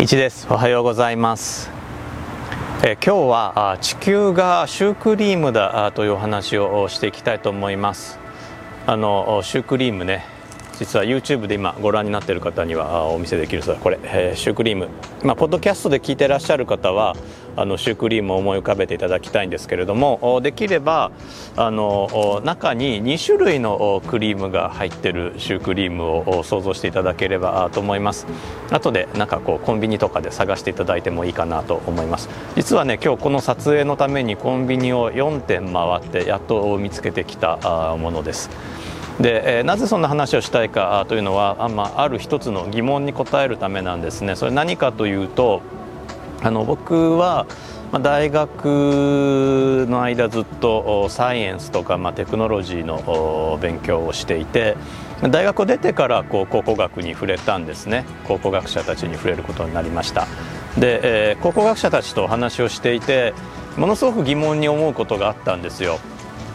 1です。おはようございます。え今日は地球がシュークリームだというお話をしていきたいと思います。あのシュークリームね。実は YouTube で今ご覧になっている方にはお見せできるそうこれ、えー、シュークリーム、まあ、ポッドキャストで聞いてらっしゃる方はあのシュークリームを思い浮かべていただきたいんですけれどもできればあの中に2種類のクリームが入ってるシュークリームを想像していただければと思います。後でなんかこうコンビニとかで探していただいてもいいかなと思います。実はね今日この撮影のためにコンビニを4店回ってやっと見つけてきたものです。で、え、なぜそんな話をしたいかというのはあ,、まあ、ある一つの疑問に答えるためなんですね。それ何かというとあの僕は大学の間ずっとサイエンスとか、まあ、テクノロジーの勉強をしていて大学を出てからこう考古学に触れたんですね。考古学者たちに触れることになりました。で、えー、考古学者たちとお話をしていてものすごく疑問に思うことがあったんですよ。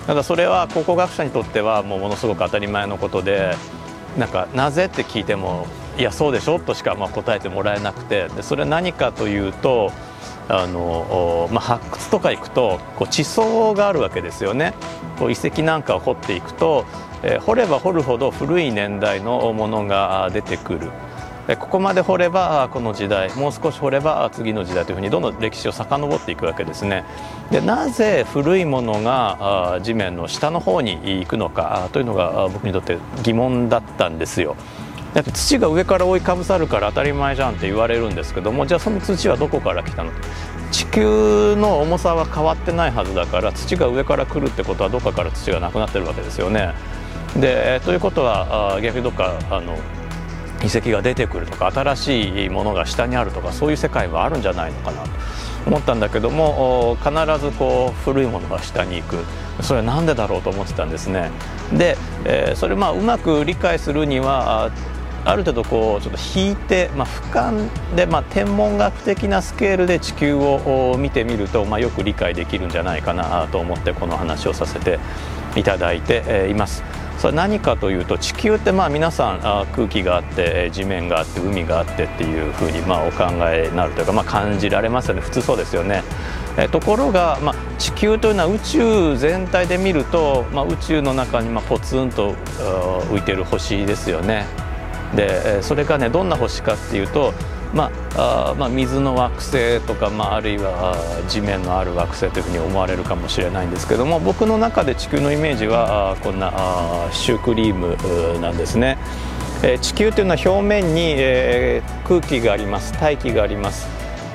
ただそれは考古学者にとってはもうものすごく当たり前のことでなんかなぜって聞いてもいやそうでしょ？としかま答えてもらえなくて。でそれは何かというとあの、まあ、発掘とか行くとこう地層があるわけですよね。こう遺跡なんかを掘っていくと、えー、掘れば掘るほど古い年代のものが出てくる。ここまで掘ればこの時代もう少し掘れば次の時代というふうにどんどん歴史を遡っていくわけですね。でなぜ古いものが地面の下の方に行くのかというのが僕にとって疑問だったんですよ。だって土が上から覆いかぶさるから当たり前じゃんって言われるんですけどもじゃあその土はどこから来たの地球の重さは変わってないはずだから土が上から来るってことはどっかから土がなくなってるわけですよね。でということは逆にどっかあの遺跡が出てくるとか新しいものが下にあるとかそういう世界はあるんじゃないのかなと思ったんだけども必ずこう古いものが下に行く。それは何でだろうと思ってたんですね。で、えー、それまあうまく理解するにはある程度こうちょっと引いて、まあ、俯瞰で、まあ、天文学的なスケールで地球を見てみると、まあ、よく理解できるんじゃないかなと思ってこの話をさせていただいています。それ何かというと地球ってまあ皆さん空気があって地面があって海があってっていうふうにまあお考えになるというか、まあ、感じられますよね普通そうですよね。ところが、まあ、地球というのは宇宙全体で見ると、まあ、宇宙の中にまあポツンと浮いてる星ですよね。でそれがねどんな星かっていうとまあ、まあ、水の惑星とか、まあ、あるいは地面のある惑星というふうに思われるかもしれないんですけども僕の中で地球のイメージはこんなシュークリームなんですね。地球というのは表面に、空気があります大気があります、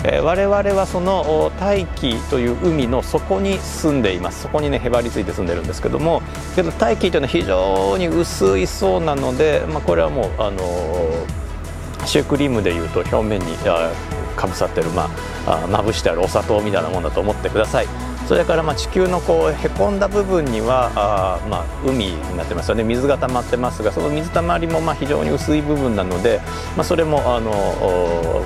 我々はその大気という海の底に住んでいます。そこにねへばりついて住んでるんですけども。けど大気というのは非常に薄いそうなので、まあ、これはもうあのーシュークリームでいうと表面にかぶさってる、まあ、まぶしてあるお砂糖みたいなものだと思ってください。それからまあ地球のこうへこんだ部分にはあ、ま、海になってますよね。水が溜まってますがその水たまりもま非常に薄い部分なので、まあ、それもあの、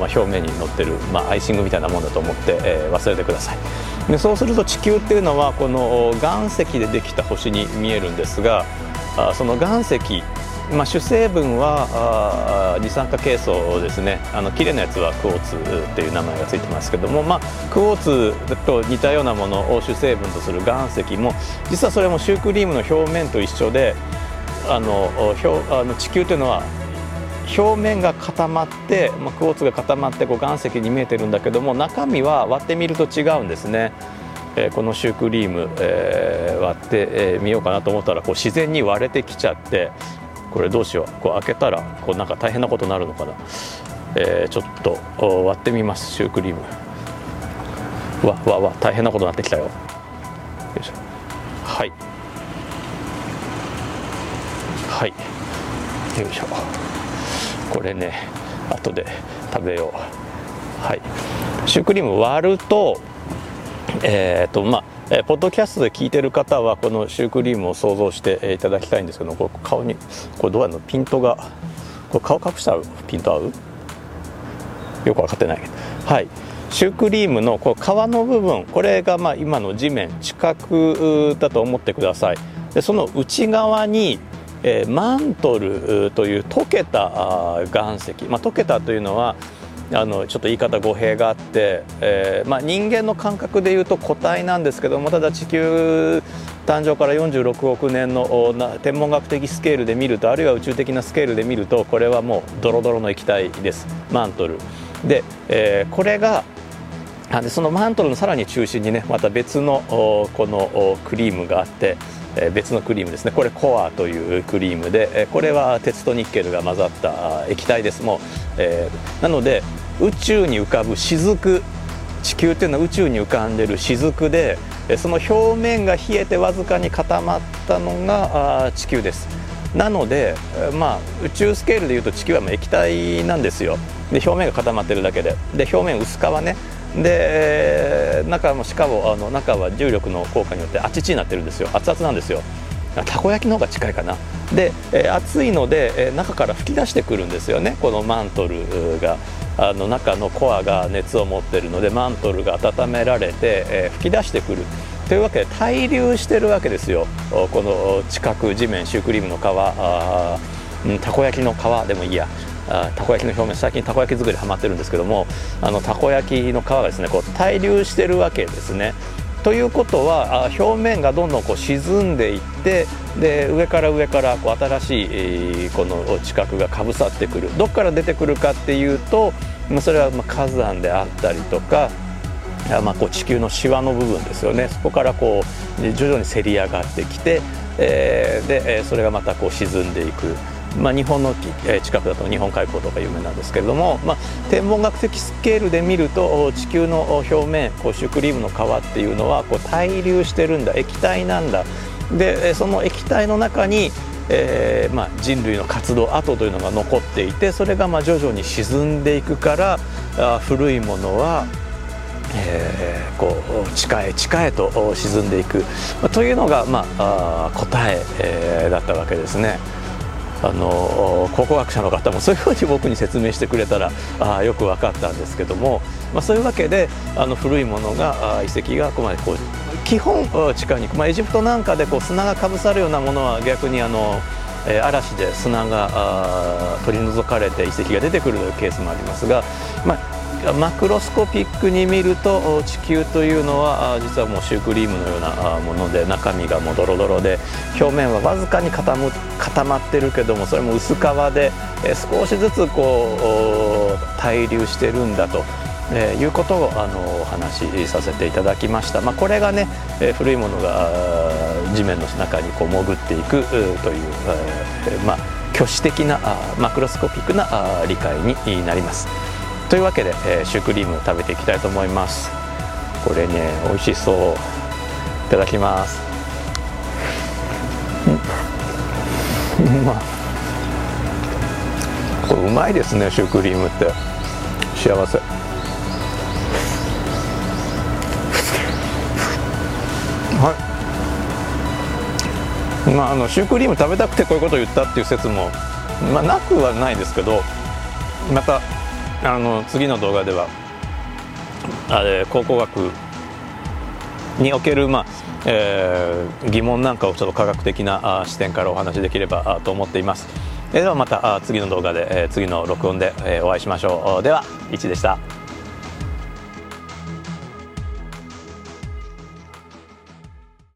ま、表面に乗ってる、まあ、アイシングみたいなものだと思って、えー、忘れてください。でそうすると地球っていうのはこの岩石でできた星に見えるんですがあその岩石まあ、主成分は二酸化ケイ素ですねあの綺麗なやつはクォーツっていう名前がついてますけども、まあ、クォーツと似たようなものを主成分とする岩石も実はそれもシュークリームの表面と一緒であの表あの地球というのは表面が固まって、まあ、クォーツが固まってこう岩石に見えてるんだけども中身は割ってみると違うんですね。えー、このシュークリーム、えー、割ってみ、えー、ようかなと思ったらこう自然に割れてきちゃってこれどうしよう。こう開けたらこうなんか大変なことになるのかな、えー、ちょっと割ってみます。シュークリーム。わわわ大変なことになってきたよ。よいしょ。はい。はい。よいしょ。これね後で食べよう。はい。シュークリーム割るとえっ、ー、とまあえー、ポッドキャストで聞いてる方はこのシュークリームを想像していただきたいんですけどこれ顔にこれどうやるのピントがこれ顔隠したらピント合う？よく分かってない。けどはい。シュークリームのこう皮の部分これがまあ今の地面地殻だと思ってください。でその内側にえー、マントルという溶けた岩石、まあ、溶けたというのはあのちょっと言い方語弊があって、えーまあ、人間の感覚でいうと固体なんですけどもただ地球誕生から46億年の天文学的スケールで見るとあるいは宇宙的なスケールで見るとこれはもうドロドロの液体です。マントル。で、えー、これがでそのマントルのさらに中心にねまた別のこのクリームがあって別のクリームですね。これコアというクリームでこれは鉄とニッケルが混ざった液体です。もう、え、なので宇宙に浮かぶ雫地球っていうのは宇宙に浮かんでる雫でその表面が冷えてわずかに固まったのが地球です。なので、まあ、宇宙スケールでいうと地球はもう液体なんですよ。で表面が固まってるだけで。で表面薄皮ね。で中もしかもあの中は重力の効果によってあちちになってるんですよ。熱々なんですよ。たこ焼きの方が近いかな。で、えー、熱いので、えー、中から吹き出してくるんですよね。このマントルが。あの中のコアが熱を持ってるのでマントルが温められて、えー、吹き出してくる。というわけで対流してるわけですよ。この近く地面シュークリームの皮あ、たこ焼きの皮でもいいや。あたこ焼きの表面最近たこ焼き作りはまってるんですけどもあのたこ焼きの皮がですねこう対流してるわけですね。ということは表面がどんどんこう沈んでいってで上から上からこう新しい、この地殻がかぶさってくるどこから出てくるかっていうとそれはま火山であったりとかまあ、こう地球のシワの部分ですよねそこからこう徐々にせり上がってきて、えー、でそれがまたこう沈んでいく。まあ、日本の近くだと日本海溝とか有名なんですけれども、まあ、天文学的スケールで見ると地球の表面こうシュークリームの皮っていうのはこう対流してるんだ液体なんだでその液体の中に、えーまあ、人類の活動跡というのが残っていてそれがまあ徐々に沈んでいくからあ古いものはえー、こう地下へ地下へと沈んでいく、というのが、まあ、あ答ええー、だったわけですね。あの考古学者の方もそういうふうに僕に説明してくれたらあよく分かったんですけども、まあ、そういうわけであの古いものが遺跡がここまでこう基本地下に、まあ、エジプトなんかでこう砂がかぶさるようなものは逆にあの嵐で砂が取り除かれて遺跡が出てくるというケースもありますが、まあ、マクロスコピックに見ると地球というのは実はもうシュークリームのようなもので中身がもうドロドロで表面はわずかに固まってるけどもそれも薄皮で少しずつこう対流してるんだと。えー、いうことをあのお話しさせていただきました、まあ、これがね、え、古いものが地面の中にこう潜っていくという、えー、まあ、挙手的なマクロスコピックな理解になります。というわけで、えー、シュークリーム食べていきたいと思います。これね美味しそう。いただきます。うまこれうまいですねシュークリームって幸せはいまあ、あのシュークリーム食べたくてこういうことを言ったっていう説も、まあ、なくはないですけどまたあの次の動画ではあれ考古学における、まあえー、疑問なんかをちょっと科学的な視点からお話しできればと思っています。ではまた次の動画で、え、次の録音で、え、お会いしましょう。では、1でした。